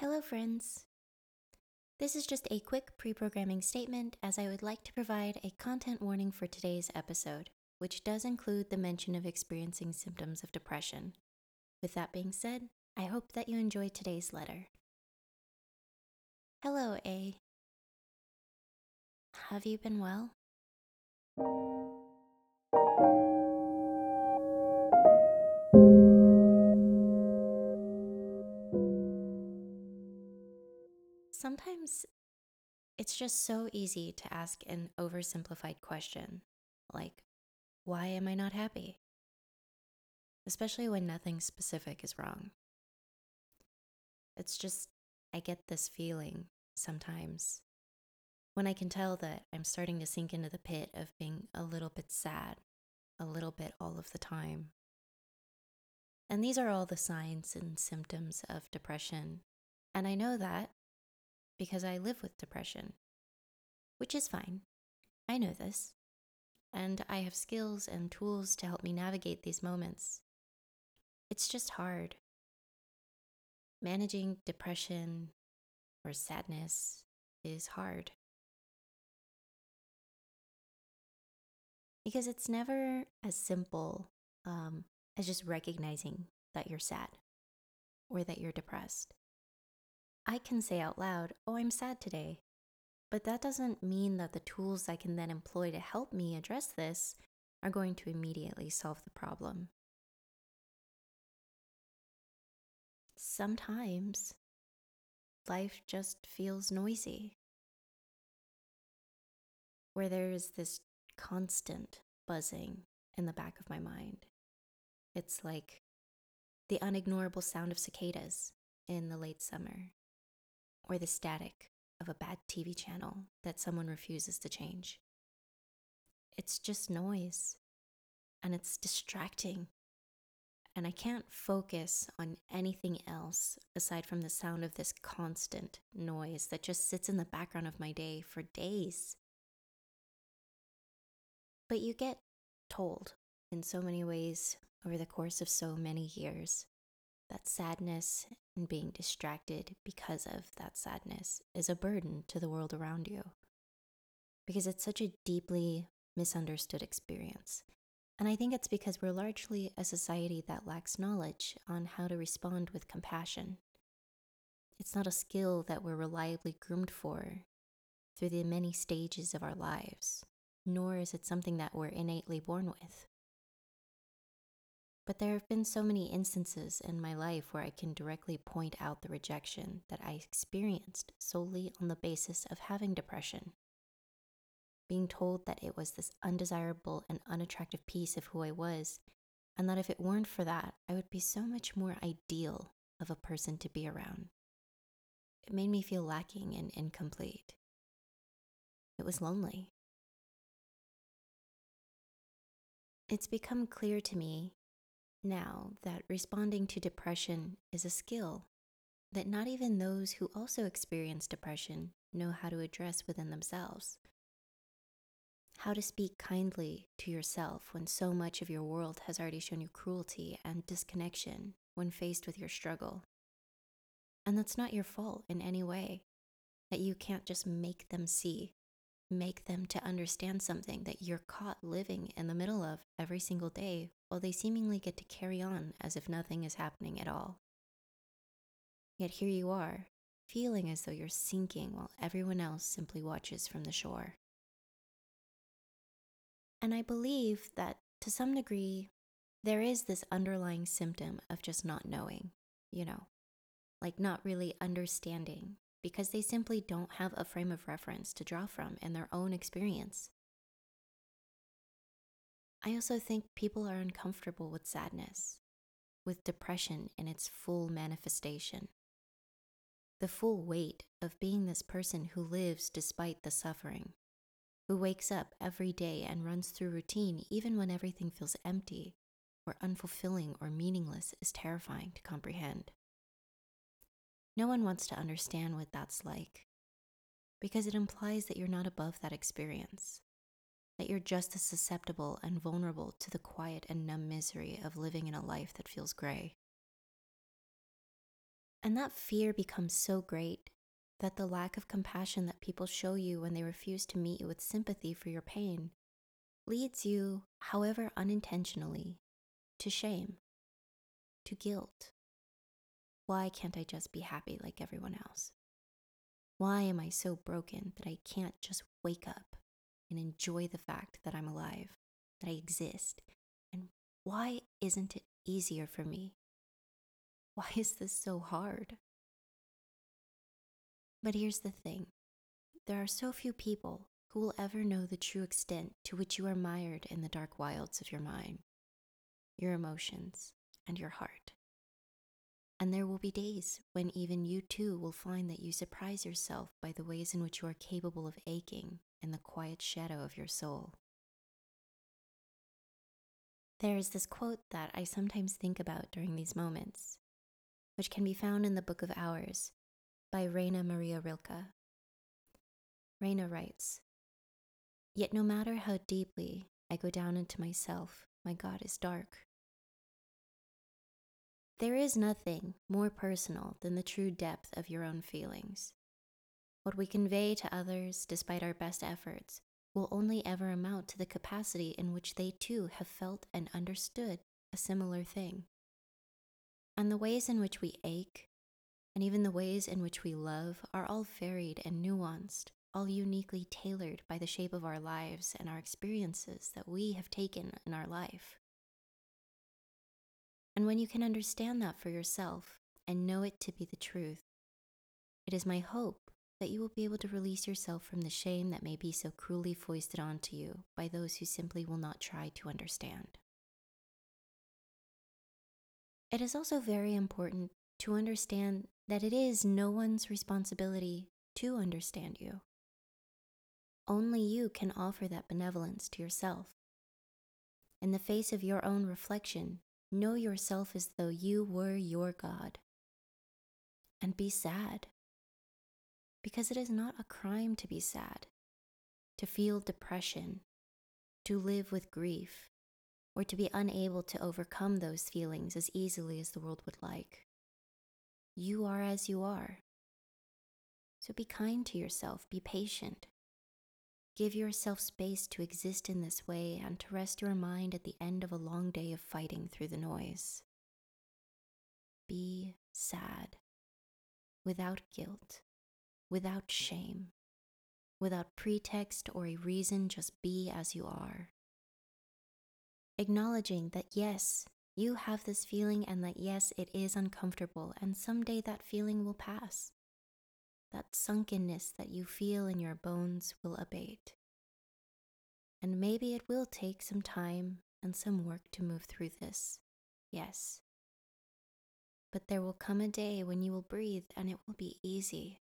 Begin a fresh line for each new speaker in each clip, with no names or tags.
Hello, friends. This is just a quick pre programming statement as I would like to provide a content warning for today's episode, which does include the mention of experiencing symptoms of depression. With that being said, I hope that you enjoy today's letter. Hello, A. Have you been well? Sometimes it's just so easy to ask an oversimplified question like, why am I not happy? Especially when nothing specific is wrong. It's just, I get this feeling sometimes when I can tell that I'm starting to sink into the pit of being a little bit sad, a little bit all of the time. And these are all the signs and symptoms of depression. And I know that because I live with depression, which is fine. I know this. And I have skills and tools to help me navigate these moments. It's just hard. Managing depression or sadness is hard. Because it's never as simple um, as just recognizing that you're sad or that you're depressed. I can say out loud, Oh, I'm sad today. But that doesn't mean that the tools I can then employ to help me address this are going to immediately solve the problem. Sometimes life just feels noisy, where there's this constant buzzing in the back of my mind. It's like the unignorable sound of cicadas in the late summer or the static of a bad TV channel that someone refuses to change. It's just noise and it's distracting. And I can't focus on anything else aside from the sound of this constant noise that just sits in the background of my day for days. But you get told in so many ways over the course of so many years that sadness and being distracted because of that sadness is a burden to the world around you. Because it's such a deeply misunderstood experience. And I think it's because we're largely a society that lacks knowledge on how to respond with compassion. It's not a skill that we're reliably groomed for through the many stages of our lives, nor is it something that we're innately born with. But there have been so many instances in my life where I can directly point out the rejection that I experienced solely on the basis of having depression. Being told that it was this undesirable and unattractive piece of who I was, and that if it weren't for that, I would be so much more ideal of a person to be around. It made me feel lacking and incomplete. It was lonely. It's become clear to me now that responding to depression is a skill that not even those who also experience depression know how to address within themselves. How to speak kindly to yourself when so much of your world has already shown you cruelty and disconnection when faced with your struggle. And that's not your fault in any way, that you can't just make them see, make them to understand something that you're caught living in the middle of every single day while they seemingly get to carry on as if nothing is happening at all. Yet here you are, feeling as though you're sinking while everyone else simply watches from the shore. And I believe that to some degree, there is this underlying symptom of just not knowing, you know, like not really understanding because they simply don't have a frame of reference to draw from in their own experience. I also think people are uncomfortable with sadness, with depression in its full manifestation. The full weight of being this person who lives despite the suffering, who wakes up every day and runs through routine even when everything feels empty or unfulfilling or meaningless is terrifying to comprehend. No one wants to understand what that's like because it implies that you're not above that experience that you're just as susceptible and vulnerable to the quiet and numb misery of living in a life that feels gray. And that fear becomes so great that the lack of compassion that people show you when they refuse to meet you with sympathy for your pain leads you, however unintentionally, to shame, to guilt. Why can't I just be happy like everyone else? Why am I so broken that I can't just wake up and enjoy the fact that I'm alive, that I exist? And why isn't it easier for me? Why is this so hard? But here's the thing there are so few people who will ever know the true extent to which you are mired in the dark wilds of your mind, your emotions, and your heart. And there will be days when even you too will find that you surprise yourself by the ways in which you are capable of aching in the quiet shadow of your soul. There is this quote that I sometimes think about during these moments, which can be found in the Book of Hours by Rainer Maria Rilke. Rainer writes Yet no matter how deeply I go down into myself, my God is dark. There is nothing more personal than the true depth of your own feelings. What we convey to others, despite our best efforts, will only ever amount to the capacity in which they too have felt and understood a similar thing. And the ways in which we ache, and even the ways in which we love, are all varied and nuanced, all uniquely tailored by the shape of our lives and our experiences that we have taken in our life. And when you can understand that for yourself and know it to be the truth, it is my hope that you will be able to release yourself from the shame that may be so cruelly foisted onto you by those who simply will not try to understand. It is also very important to understand that it is no one's responsibility to understand you. Only you can offer that benevolence to yourself. In the face of your own reflection, know yourself as though you were your God. And be sad because it is not a crime to be sad, to feel depression, to live with grief, or to be unable to overcome those feelings as easily as the world would like. You are as you are. So be kind to yourself, be patient. Give yourself space to exist in this way and to rest your mind at the end of a long day of fighting through the noise. Be sad without guilt without shame, without pretext or a reason, just be as you are. Acknowledging that yes, you have this feeling and that yes, it is uncomfortable, and someday that feeling will pass. That sunkenness that you feel in your bones will abate. And maybe it will take some time and some work to move through this, yes. But there will come a day when you will breathe and it will be easy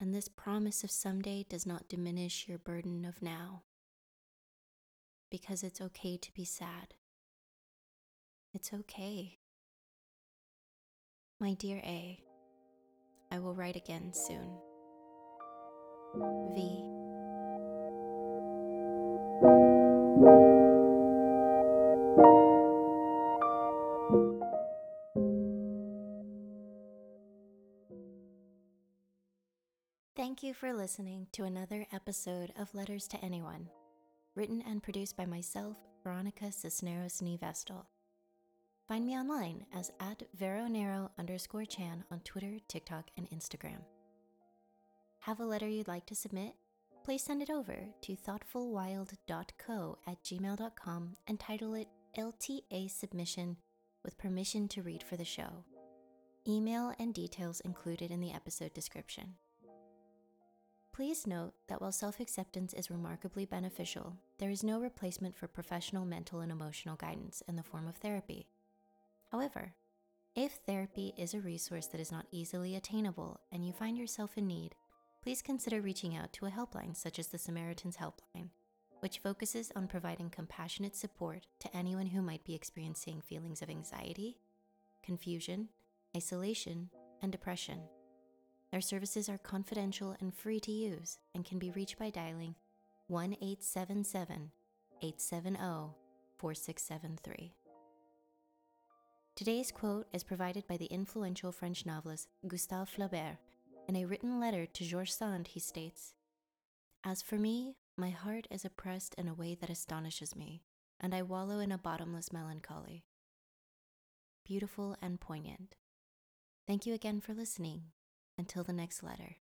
and this promise of someday does not diminish your burden of now. Because it's okay to be sad. It's okay. My dear A, I will write again soon. V. Thank you for listening to another episode of Letters to Anyone, written and produced by myself, Veronica Cisneros Nevestal. Find me online as at veronero underscore chan on Twitter, TikTok, and Instagram. Have a letter you'd like to submit? Please send it over to thoughtfulwild.co at gmail.com and title it LTA Submission with permission to read for the show. Email and details included in the episode description. Please note that while self acceptance is remarkably beneficial, there is no replacement for professional mental and emotional guidance in the form of therapy. However, if therapy is a resource that is not easily attainable and you find yourself in need, please consider reaching out to a helpline such as the Samaritan's Helpline, which focuses on providing compassionate support to anyone who might be experiencing feelings of anxiety, confusion, isolation, and depression. Their services are confidential and free to use and can be reached by dialing 1 877 870 4673. Today's quote is provided by the influential French novelist Gustave Flaubert. In a written letter to George Sand, he states As for me, my heart is oppressed in a way that astonishes me, and I wallow in a bottomless melancholy. Beautiful and poignant. Thank you again for listening. Until the next letter.